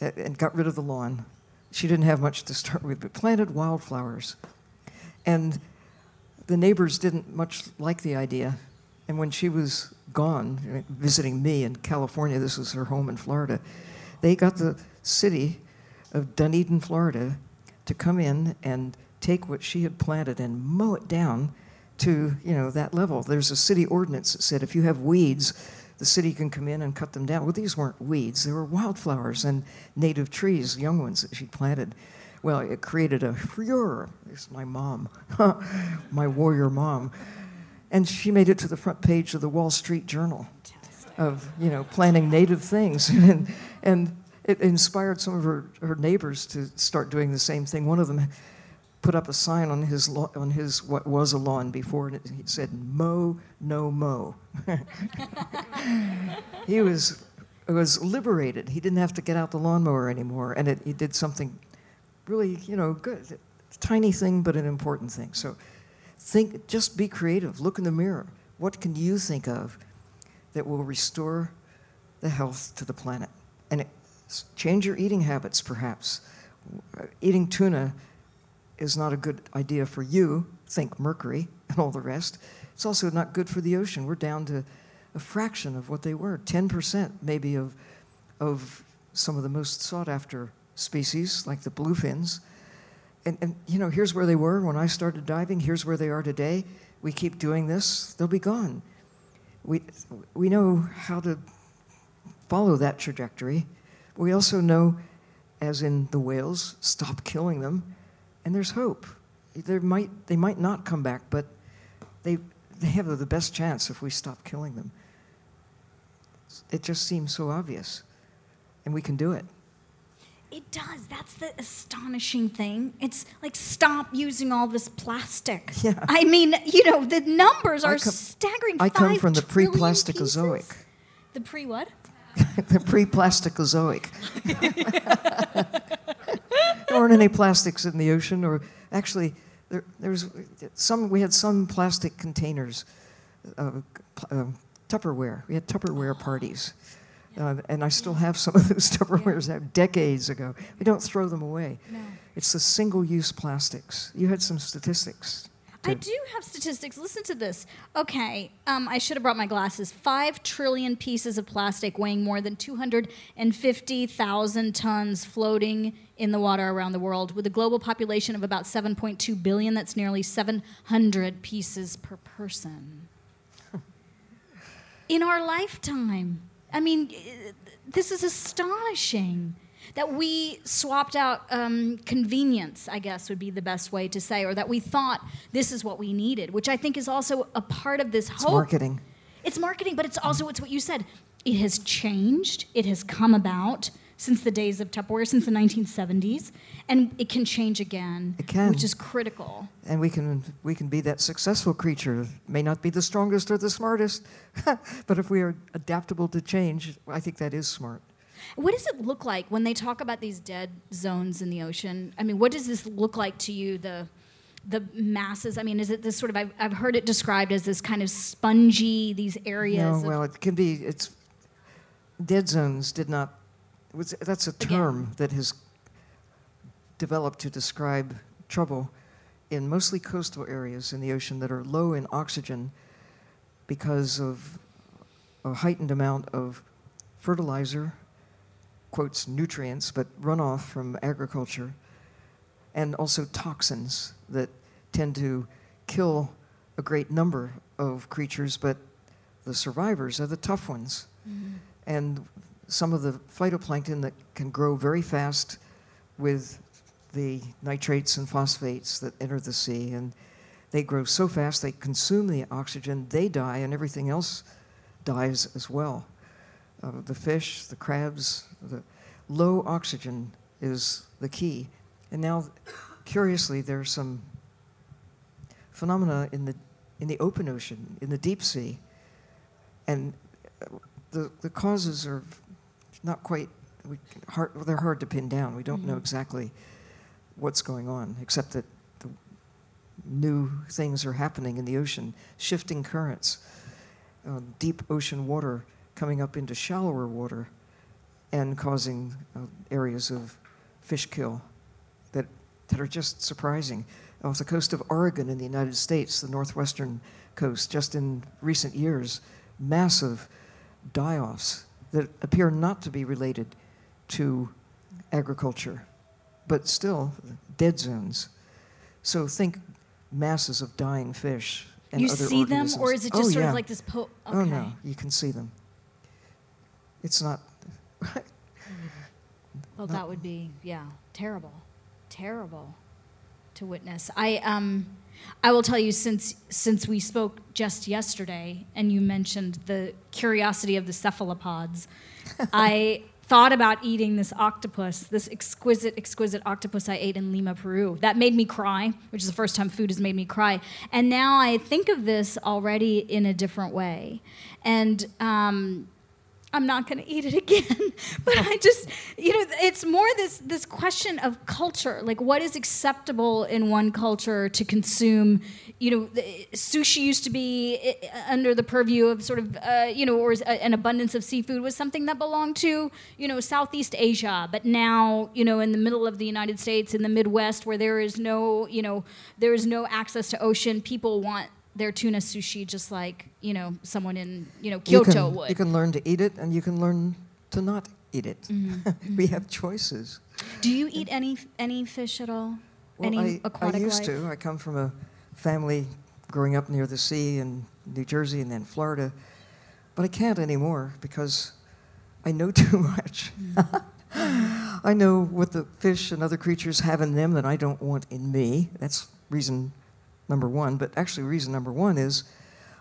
B: and got rid of the lawn. She didn't have much to start with, but planted wildflowers. And the neighbors didn't much like the idea. And when she was gone, visiting me in California, this was her home in Florida, they got the city of Dunedin, Florida, to come in and take what she had planted and mow it down to you know that level. There's a city ordinance that said if you have weeds, the city can come in and cut them down. Well, these weren't weeds; they were wildflowers and native trees, young ones that she planted. Well, it created a furor. It's my mom, my warrior mom, and she made it to the front page of the Wall Street Journal of you know planting native things and and it inspired some of her, her neighbors to start doing the same thing. One of them put up a sign on his on his what was a lawn before, and it, he said "Mow, no mow." he was was liberated. He didn't have to get out the lawnmower anymore, and it, he did something really, you know, good, tiny thing, but an important thing. So, think, just be creative. Look in the mirror. What can you think of that will restore the health to the planet? And it, change your eating habits, perhaps. Eating tuna is not a good idea for you. Think mercury and all the rest. It's also not good for the ocean. We're down to a fraction of what they were 10% maybe of, of some of the most sought after species, like the bluefins. And, and, you know, here's where they were when I started diving, here's where they are today. We keep doing this, they'll be gone. We, we know how to follow that trajectory. We also know, as in the whales, stop killing them and there's hope. There might, they might not come back, but they, they have the best chance if we stop killing them. It just seems so obvious, and we can do it.
A: It does. That's the astonishing thing. It's like stop using all this plastic.
B: Yeah.
A: I mean, you know, the numbers are
B: com-
A: staggering.
B: I come from the
A: pre-plasticozoic. The pre what?
B: the pre-plasticozoic. there aren't any plastics in the ocean, or actually, there, there was some. We had some plastic containers, uh, uh, Tupperware. We had Tupperware parties, uh, and I still have some of those Tupperwares yeah. decades ago. We don't throw them away.
A: No.
B: It's the single-use plastics. You had some statistics.
A: I do have statistics. Listen to this. Okay, um, I should have brought my glasses. Five trillion pieces of plastic weighing more than 250,000 tons floating in the water around the world. With a global population of about 7.2 billion, that's nearly 700 pieces per person. in our lifetime. I mean, this is astonishing that we swapped out um, convenience, I guess would be the best way to say, or that we thought this is what we needed, which I think is also a part of this
B: it's marketing.
A: It's marketing, but it's also it's what you said. It has changed. It has come about since the days of Tupperware, since the 1970s, and it can change again.
B: It can,
A: which is critical.
B: And we can we can be that successful creature. May not be the strongest or the smartest, but if we are adaptable to change, I think that is smart.
A: What does it look like when they talk about these dead zones in the ocean? I mean, what does this look like to you? The the masses? I mean, is it this sort of? I've, I've heard it described as this kind of spongy these areas.
B: No, well, it can be. It's dead zones did not. Was, that's a term that has developed to describe trouble in mostly coastal areas in the ocean that are low in oxygen because of a heightened amount of fertilizer, quotes nutrients, but runoff from agriculture, and also toxins that tend to kill a great number of creatures, but the survivors are the tough ones. Mm-hmm. And some of the phytoplankton that can grow very fast with the nitrates and phosphates that enter the sea, and they grow so fast they consume the oxygen, they die, and everything else dies as well. Uh, the fish, the crabs, the low oxygen is the key. And now, curiously, there's some phenomena in the in the open ocean, in the deep sea, and the the causes are not quite we, hard, they're hard to pin down. We don't know exactly what's going on, except that the new things are happening in the ocean, shifting currents, uh, deep ocean water coming up into shallower water, and causing uh, areas of fish kill that that are just surprising. Off the coast of Oregon in the United States, the northwestern coast, just in recent years, massive die offs that appear not to be related to agriculture, but still dead zones. So think masses of dying fish and
A: you
B: other
A: see them, or is it
B: Oh,
A: just sort
B: yeah.
A: of like this? Po- okay.
B: Oh no, you can see them. It's not.
A: Well,
B: Not-
A: that would be yeah, terrible, terrible to witness. I um, I will tell you since since we spoke just yesterday, and you mentioned the curiosity of the cephalopods, I thought about eating this octopus, this exquisite, exquisite octopus I ate in Lima, Peru. That made me cry, which is the first time food has made me cry. And now I think of this already in a different way, and. Um, I'm not going to eat it again. but I just, you know, it's more this this question of culture. Like, what is acceptable in one culture to consume? You know, sushi used to be uh, under the purview of sort of, uh, you know, or an abundance of seafood was something that belonged to, you know, Southeast Asia. But now, you know, in the middle of the United States, in the Midwest, where there is no, you know, there is no access to ocean, people want their tuna sushi just like you know someone in you know
B: you
A: Kyoto
B: can,
A: would.
B: You can learn to eat it, and you can learn to not eat it.
A: Mm-hmm.
B: we have choices.
A: Do you eat any any fish at all?
B: Well,
A: any
B: I,
A: aquatic
B: I used
A: life?
B: to. I come from a family growing up near the sea in New Jersey and then Florida, but I can't anymore because I know too much. I know what the fish and other creatures have in them that I don't want in me. That's reason number one. But actually, reason number one is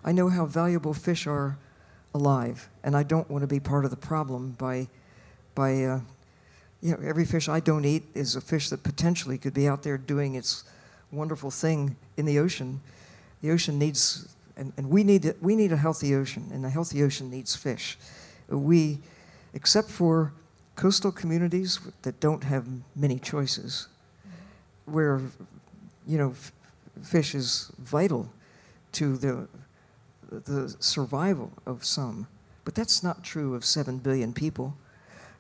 B: I know how valuable fish are alive, and I don't want to be part of the problem by, by uh, you know, every fish I don't eat is a fish that potentially could be out there doing its wonderful thing in the ocean. The ocean needs, and, and we, need, we need a healthy ocean, and a healthy ocean needs fish. We, except for coastal communities that don't have many choices, where, you know, fish is vital to the, the survival of some. But that's not true of 7 billion people.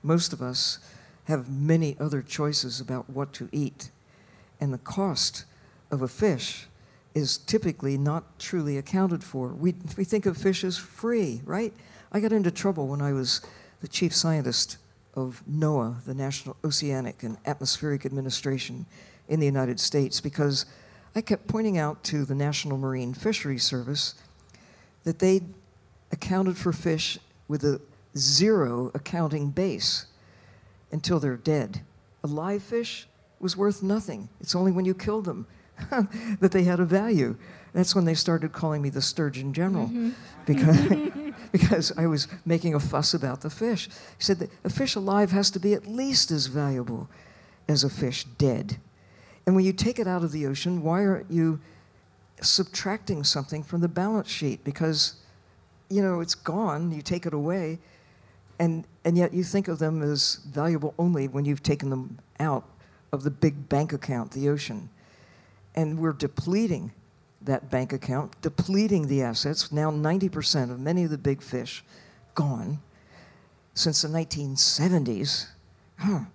B: Most of us have many other choices about what to eat. And the cost of a fish is typically not truly accounted for. We, we think of fish as free, right? I got into trouble when I was the chief scientist of NOAA, the National Oceanic and Atmospheric Administration in the United States, because I kept pointing out to the National Marine Fisheries Service that they accounted for fish with a zero accounting base until they're dead. A live fish was worth nothing. It's only when you killed them that they had a value. That's when they started calling me the Sturgeon General mm-hmm. because, because I was making a fuss about the fish. He said that a fish alive has to be at least as valuable as a fish dead. And when you take it out of the ocean, why aren't you subtracting something from the balance sheet? Because, you know, it's gone, you take it away, and, and yet you think of them as valuable only when you've taken them out of the big bank account, the ocean. And we're depleting that bank account, depleting the assets. Now, 90% of many of the big fish gone since the 1970s. Huh.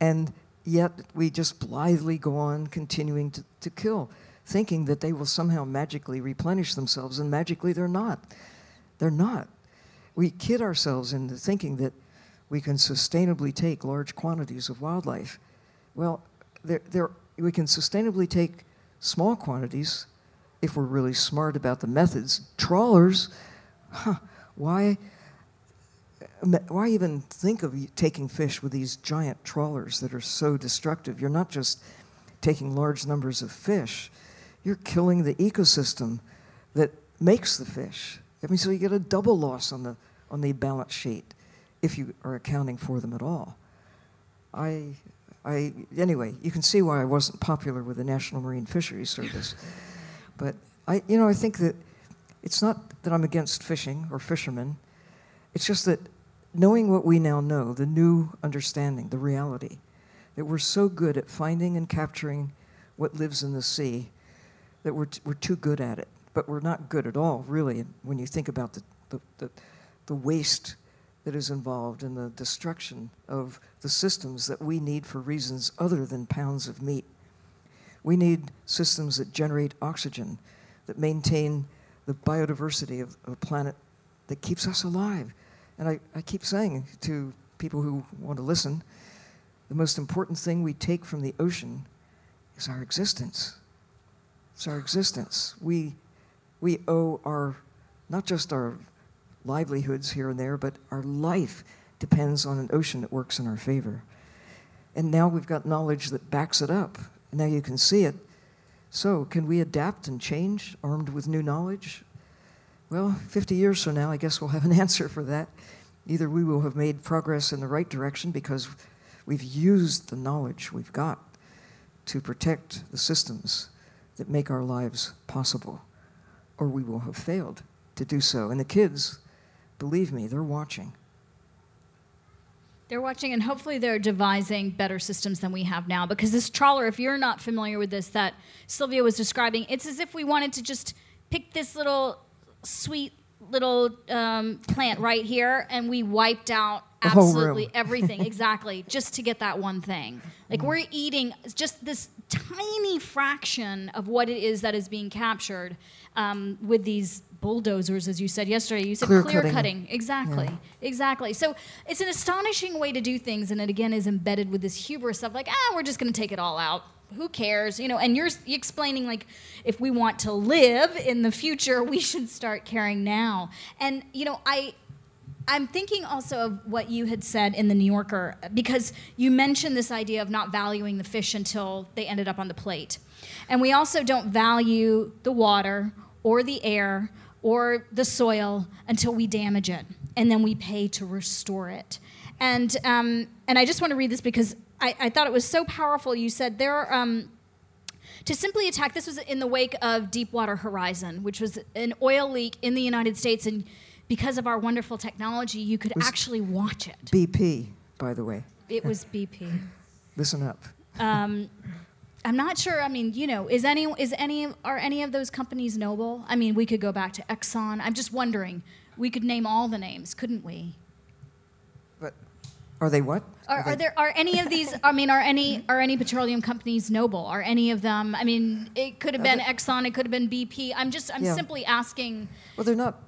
B: And yet we just blithely go on continuing to, to kill, thinking that they will somehow magically replenish themselves, and magically they're not. They're not. We kid ourselves into thinking that we can sustainably take large quantities of wildlife. Well, we can sustainably take small quantities if we're really smart about the methods. Trawlers, huh, why? Why even think of taking fish with these giant trawlers that are so destructive? You're not just taking large numbers of fish, you're killing the ecosystem that makes the fish. I mean, so you get a double loss on the, on the balance sheet if you are accounting for them at all. I, I, anyway, you can see why I wasn't popular with the National Marine Fisheries Service. but I, you know, I think that it's not that I'm against fishing or fishermen. It's just that knowing what we now know, the new understanding, the reality, that we're so good at finding and capturing what lives in the sea that we're, we're too good at it. But we're not good at all, really, when you think about the, the, the, the waste that is involved in the destruction of the systems that we need for reasons other than pounds of meat. We need systems that generate oxygen, that maintain the biodiversity of a planet that keeps us alive and I, I keep saying to people who want to listen the most important thing we take from the ocean is our existence. It's our existence. We, we owe our, not just our livelihoods here and there, but our life depends on an ocean that works in our favor. And now we've got knowledge that backs it up. Now you can see it. So, can we adapt and change armed with new knowledge? Well, 50 years from now, I guess we'll have an answer for that. Either we will have made progress in the right direction because we've used the knowledge we've got to protect the systems that make our lives possible, or we will have failed to do so. And the kids, believe me, they're watching.
A: They're watching, and hopefully, they're devising better systems than we have now. Because this trawler, if you're not familiar with this, that Sylvia was describing, it's as if we wanted to just pick this little sweet little um, plant right here, and we wiped out absolutely everything exactly just to get that one thing. Like mm. we're eating just this tiny fraction of what it is that is being captured um, with these bulldozers, as you said yesterday. You said clear, clear cutting. cutting. Exactly, yeah. exactly. So it's an astonishing way to do things, and it again is embedded with this hubris of like, ah, we're just going to take it all out who cares you know and you're explaining like if we want to live in the future we should start caring now. And you know i i'm thinking also of what you had said in the new yorker because you mentioned this idea of not valuing the fish until they ended up on the plate. And we also don't value the water or the air or the soil until we damage it and then we pay to restore it. And um, and i just want to read this because I, I thought it was so powerful. You said there are. Um, to simply attack, this was in the wake of Deepwater Horizon, which was an oil leak in the United States, and because of our wonderful technology, you could actually watch it.
B: BP, by the way.
A: It was BP.
B: Listen up. Um,
A: I'm not sure. I mean, you know, is any is any are any of those companies noble? I mean, we could go back to Exxon. I'm just wondering. We could name all the names, couldn't we?
B: Are they what?
A: Are, are, there are any of these? I mean, are any are any petroleum companies noble? Are any of them? I mean, it could have been Exxon, it could have been BP. I'm just I'm yeah. simply asking.
B: Well, they're not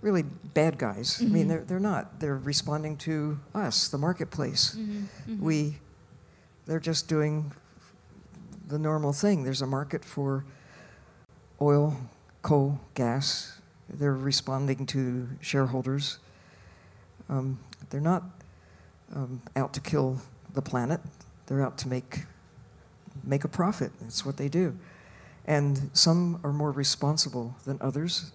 B: really bad guys. Mm-hmm. I mean, mm-hmm. they're they're not. They're responding to us, the marketplace. Mm-hmm. Mm-hmm. We, they're just doing the normal thing. There's a market for oil, coal, gas. They're responding to shareholders. Um, they're not um, out to kill the planet. They're out to make make a profit. That's what they do. And some are more responsible than others.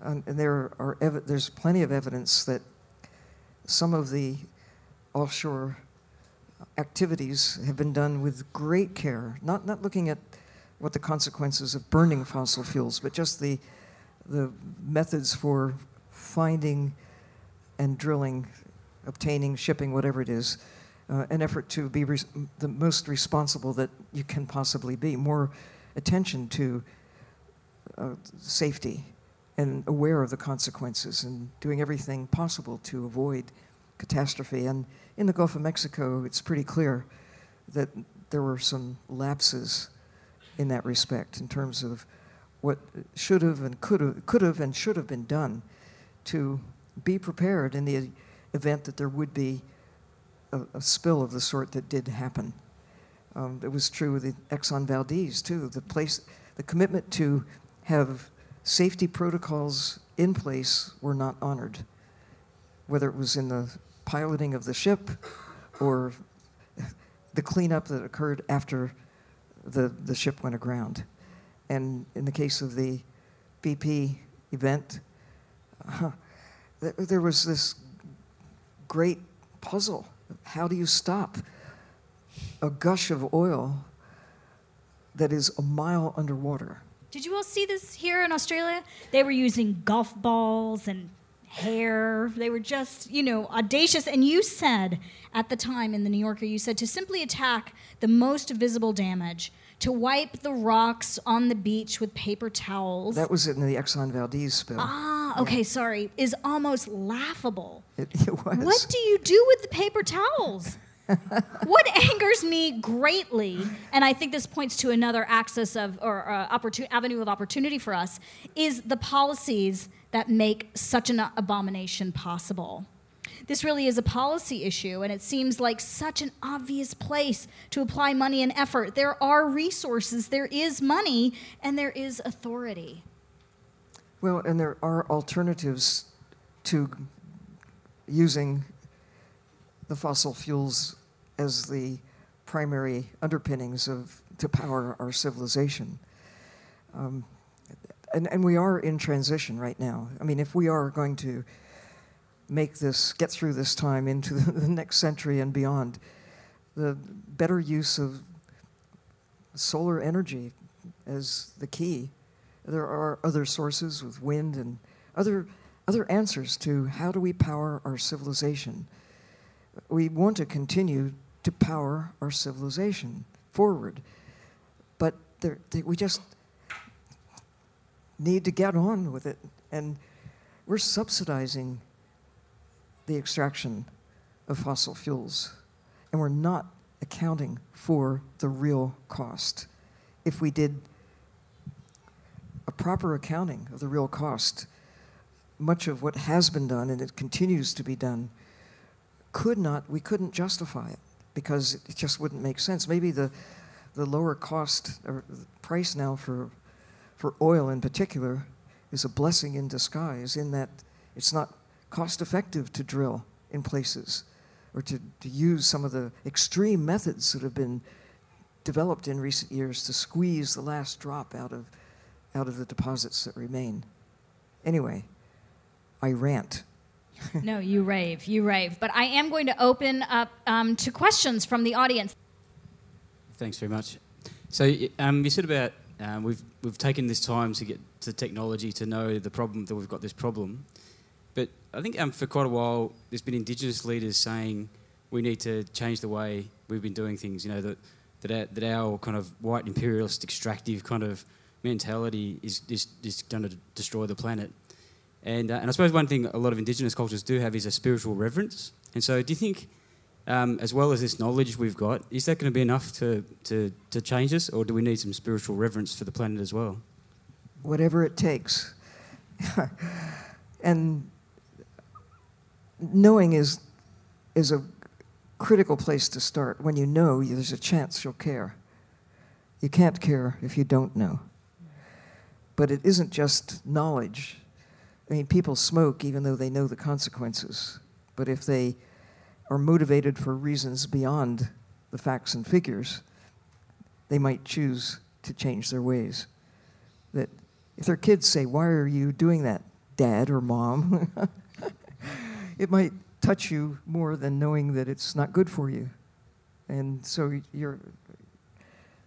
B: And, and there are ev- there's plenty of evidence that some of the offshore activities have been done with great care, not, not looking at what the consequences of burning fossil fuels, but just the, the methods for finding and drilling obtaining, shipping, whatever it is, uh, an effort to be res- the most responsible that you can possibly be, more attention to uh, safety and aware of the consequences and doing everything possible to avoid catastrophe. And in the Gulf of Mexico, it's pretty clear that there were some lapses in that respect in terms of what should have and could have, could have and should have been done to be prepared in the event that there would be a, a spill of the sort that did happen. Um, it was true with the Exxon Valdez too. The place, the commitment to have safety protocols in place were not honored, whether it was in the piloting of the ship or the cleanup that occurred after the, the ship went aground. And in the case of the BP event, uh, there was this great puzzle. How do you stop a gush of oil that is a mile underwater?
A: Did you all see this here in Australia? They were using golf balls and hair. They were just, you know, audacious. And you said at the time in the New Yorker, you said to simply attack the most visible damage, to wipe the rocks on the beach with paper towels.
B: That was in the Exxon Valdez spill.
A: Ah, okay, yeah. sorry. Is almost laughable.
B: It, it was.
A: What do you do with the paper towels? what angers me greatly, and I think this points to another axis of or uh, opportun- avenue of opportunity for us, is the policies that make such an abomination possible. This really is a policy issue, and it seems like such an obvious place to apply money and effort. There are resources, there is money, and there is authority.
B: Well, and there are alternatives to using the fossil fuels as the primary underpinnings of to power our civilization. Um, and, and we are in transition right now. I mean, if we are going to make this, get through this time into the, the next century and beyond, the better use of solar energy as the key. There are other sources with wind and other, other answers to how do we power our civilization. We want to continue to power our civilization forward. But there, we just need to get on with it. And we're subsidizing the extraction of fossil fuels, and we're not accounting for the real cost. If we did a proper accounting of the real cost, much of what has been done and it continues to be done could not, we couldn't justify it because it just wouldn't make sense. Maybe the, the lower cost or price now for, for oil in particular is a blessing in disguise in that it's not cost effective to drill in places or to, to use some of the extreme methods that have been developed in recent years to squeeze the last drop out of, out of the deposits that remain. Anyway, I rant.
A: no, you rave, you rave. But I am going to open up um, to questions from the audience.
D: Thanks very much. So um, you said about um, we've we've taken this time to get to technology to know the problem that we've got this problem, but I think um, for quite a while there's been Indigenous leaders saying we need to change the way we've been doing things. You know that that our, that our kind of white imperialist extractive kind of mentality is is, is going to destroy the planet. And, uh, and I suppose one thing a lot of Indigenous cultures do have is a spiritual reverence. And so, do you think, um, as well as this knowledge we've got, is that going to be enough to, to, to change us, or do we need some spiritual reverence for the planet as well?
B: Whatever it takes. and knowing is, is a critical place to start. When you know, there's a chance you'll care. You can't care if you don't know. But it isn't just knowledge I mean, people smoke even though they know the consequences. But if they are motivated for reasons beyond the facts and figures, they might choose to change their ways. That if their kids say, Why are you doing that, dad or mom? it might touch you more than knowing that it's not good for you. And so your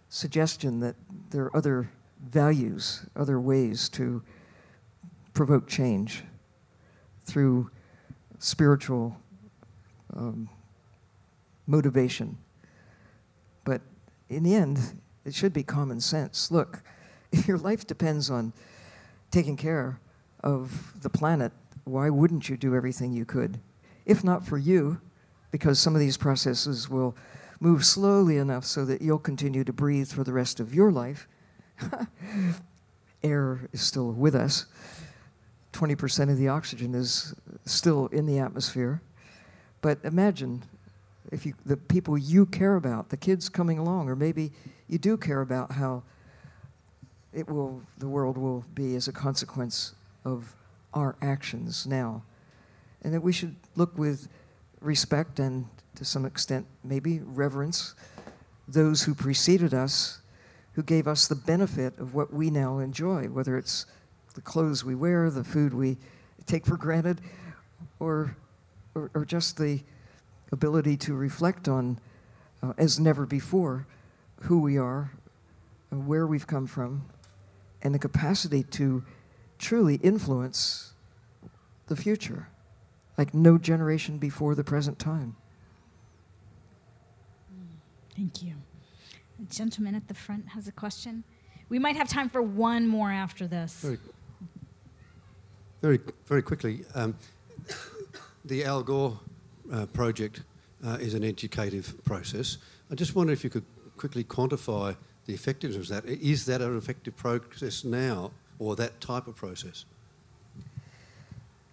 B: suggestion that there are other values, other ways to provoke change through spiritual um, motivation. But in the end, It should be common sense. Look, if your life depends on taking care of the planet, why wouldn't you do everything you could? If not for you, because some of these processes will move slowly enough so that you'll continue to breathe for the rest of your life. Air is still with us. 20% of the oxygen is still in the atmosphere. But imagine if you, the people you care about, the kids coming along, or maybe you do care about how it will, the world will be as a consequence of our actions now. And that we should look with respect and to some extent, maybe reverence those who preceded us, who gave us the benefit of what we now enjoy, whether it's the clothes we wear, the food we take for granted, or, or, or just the ability to reflect on, uh, as never before, who we are, where we've come from, and the capacity to truly influence the future, like no generation before the present time.
A: Thank you. The gentleman at the front has a question. We might have time for one more after this.
E: Very, very, very quickly. Um, the Al Gore uh, project uh, is an educative process. I just wonder if you could quickly quantify the effectiveness of that. Is that an effective process now, or that type of process?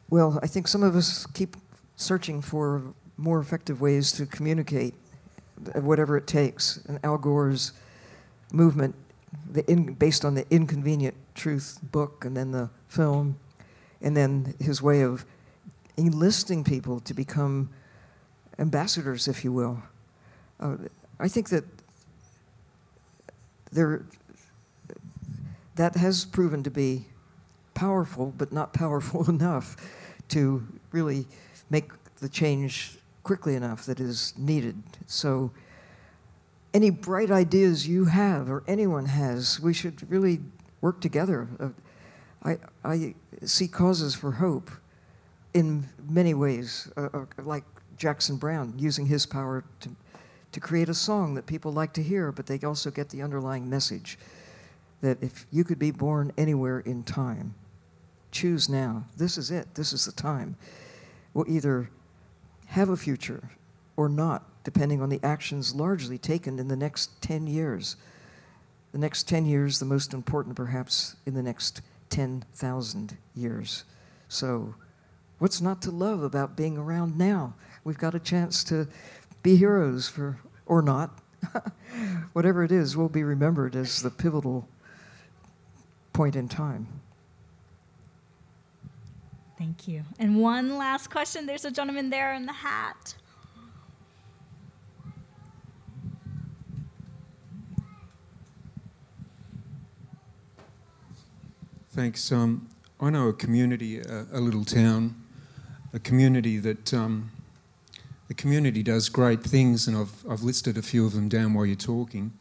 B: Well, I think some of us keep searching for more effective ways to communicate whatever it takes. And Al Gore's movement, in, based on the Inconvenient Truth book, and then the film, and then his way of enlisting people to become ambassadors, if you will. Uh, I think that there, that has proven to be powerful, but not powerful enough to really make the change quickly enough that is needed. So, any bright ideas you have or anyone has, we should really work together. Uh, I, I see causes for hope in many ways, uh, uh, like Jackson Browne using his power to, to create a song that people like to hear, but they also get the underlying message that if you could be born anywhere in time, choose now. This is it. This is the time. We'll either have a future or not, depending on the actions largely taken in the next 10 years. The next 10 years, the most important perhaps in the next 10,000 years. So, what's not to love about being around now? We've got a chance to be heroes for, or not. Whatever it is, we'll be remembered as the pivotal point in time.
A: Thank you. And one last question. There's a gentleman there in the hat.
F: Thanks. Um, I know a community, a, a, little town, a community that um, the community does great things, and I've, I've listed a few of them down while you're talking.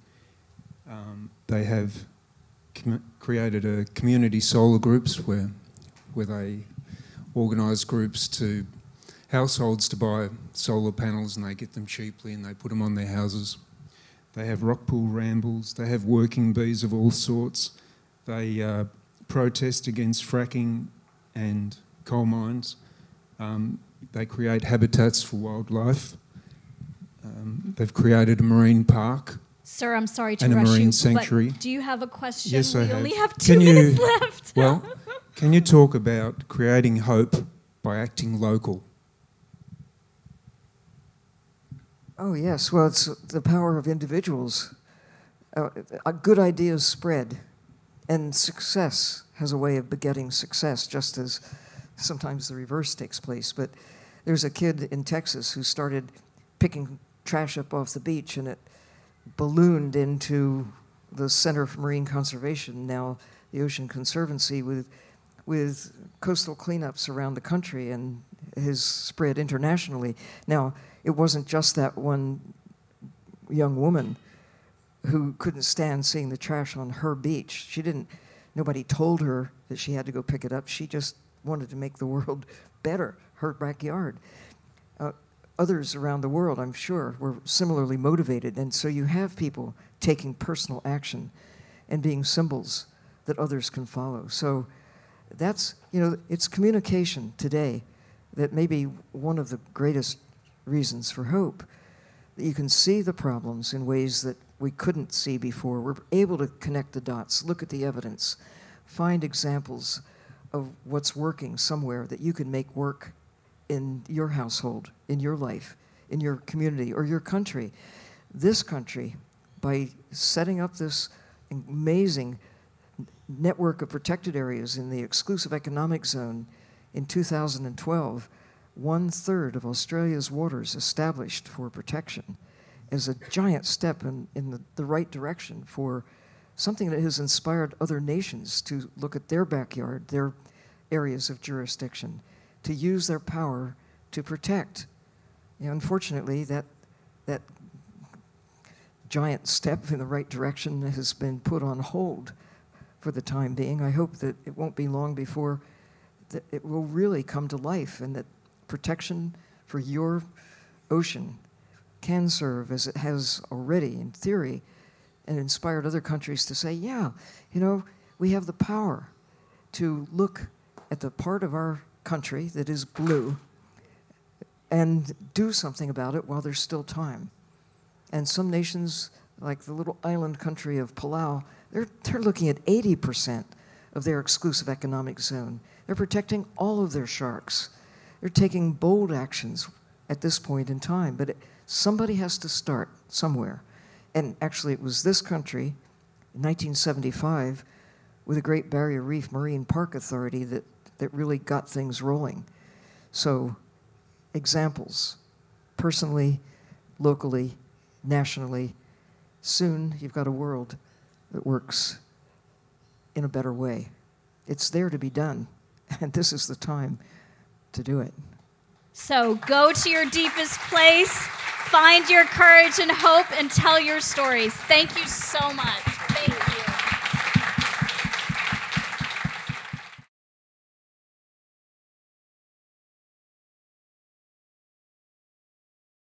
F: Um, they have created a community solar groups where, where they organise groups to households to buy solar panels and they get them cheaply and they put them on their houses. They have rock pool rambles, they have working bees of all sorts. They uh, protest against fracking and coal mines. Um, they create habitats for wildlife. Um, they've created a marine park.
A: Sir, I'm sorry to
F: and
A: rush
F: a marine
A: you,
F: sanctuary.
A: But do you have a question?
F: Yes,
A: we
F: I have.
A: only have two
F: Can
A: minutes
F: you,
A: left.
F: well, can you talk about creating hope by acting local?
B: Oh, yes. Well, it's the power of individuals. Uh, good ideas spread, and success has a way of begetting success, just as sometimes the reverse takes place. But there's a kid in Texas who started picking trash up off the beach, and it ballooned into the Center for Marine Conservation, now the Ocean Conservancy, with with coastal cleanups around the country and has spread internationally. Now, it wasn't just that one young woman who couldn't stand seeing the trash on her beach. She didn't, nobody told her that she had to go pick it up. She just wanted to make the world better, her backyard. Uh, others around the world, I'm sure, were similarly motivated. And so you have people taking personal action and being symbols that others can follow. So that's, you know, it's communication today that may be one of the greatest reasons for hope. That you can see the problems in ways that we couldn't see before. We're able to connect the dots, look at the evidence, find examples of what's working somewhere that you can make work in your household, in your life, in your community, or your country. This country, by setting up this amazing network of protected areas in the exclusive economic zone in 2012, one third of Australia's waters established for protection is a giant step in, in the, the right direction for something that has inspired other nations to look at their backyard, their areas of jurisdiction, to use their power to protect. You know, unfortunately, that, that giant step in the right direction has been put on hold for the time being. I hope that it won't be long before that it will really come to life and that protection for your ocean can serve as it has already in theory and inspired other countries to say, yeah, you know, we have the power to look at the part of our country that is blue and do something about it while there's still time. And some nations, like the little island country of Palau, they're, they're looking at 80% of their exclusive economic zone. They're protecting all of their sharks. They're taking bold actions at this point in time. But it, somebody has to start somewhere. And actually, it was this country in 1975 with the Great Barrier Reef Marine Park Authority that, that really got things rolling. So, examples personally, locally, nationally. Soon, you've got a world that works in a better way. It's there to be done, and this is the time to do it.
A: So go to your deepest place, find your courage and hope, and tell your stories. Thank you so much.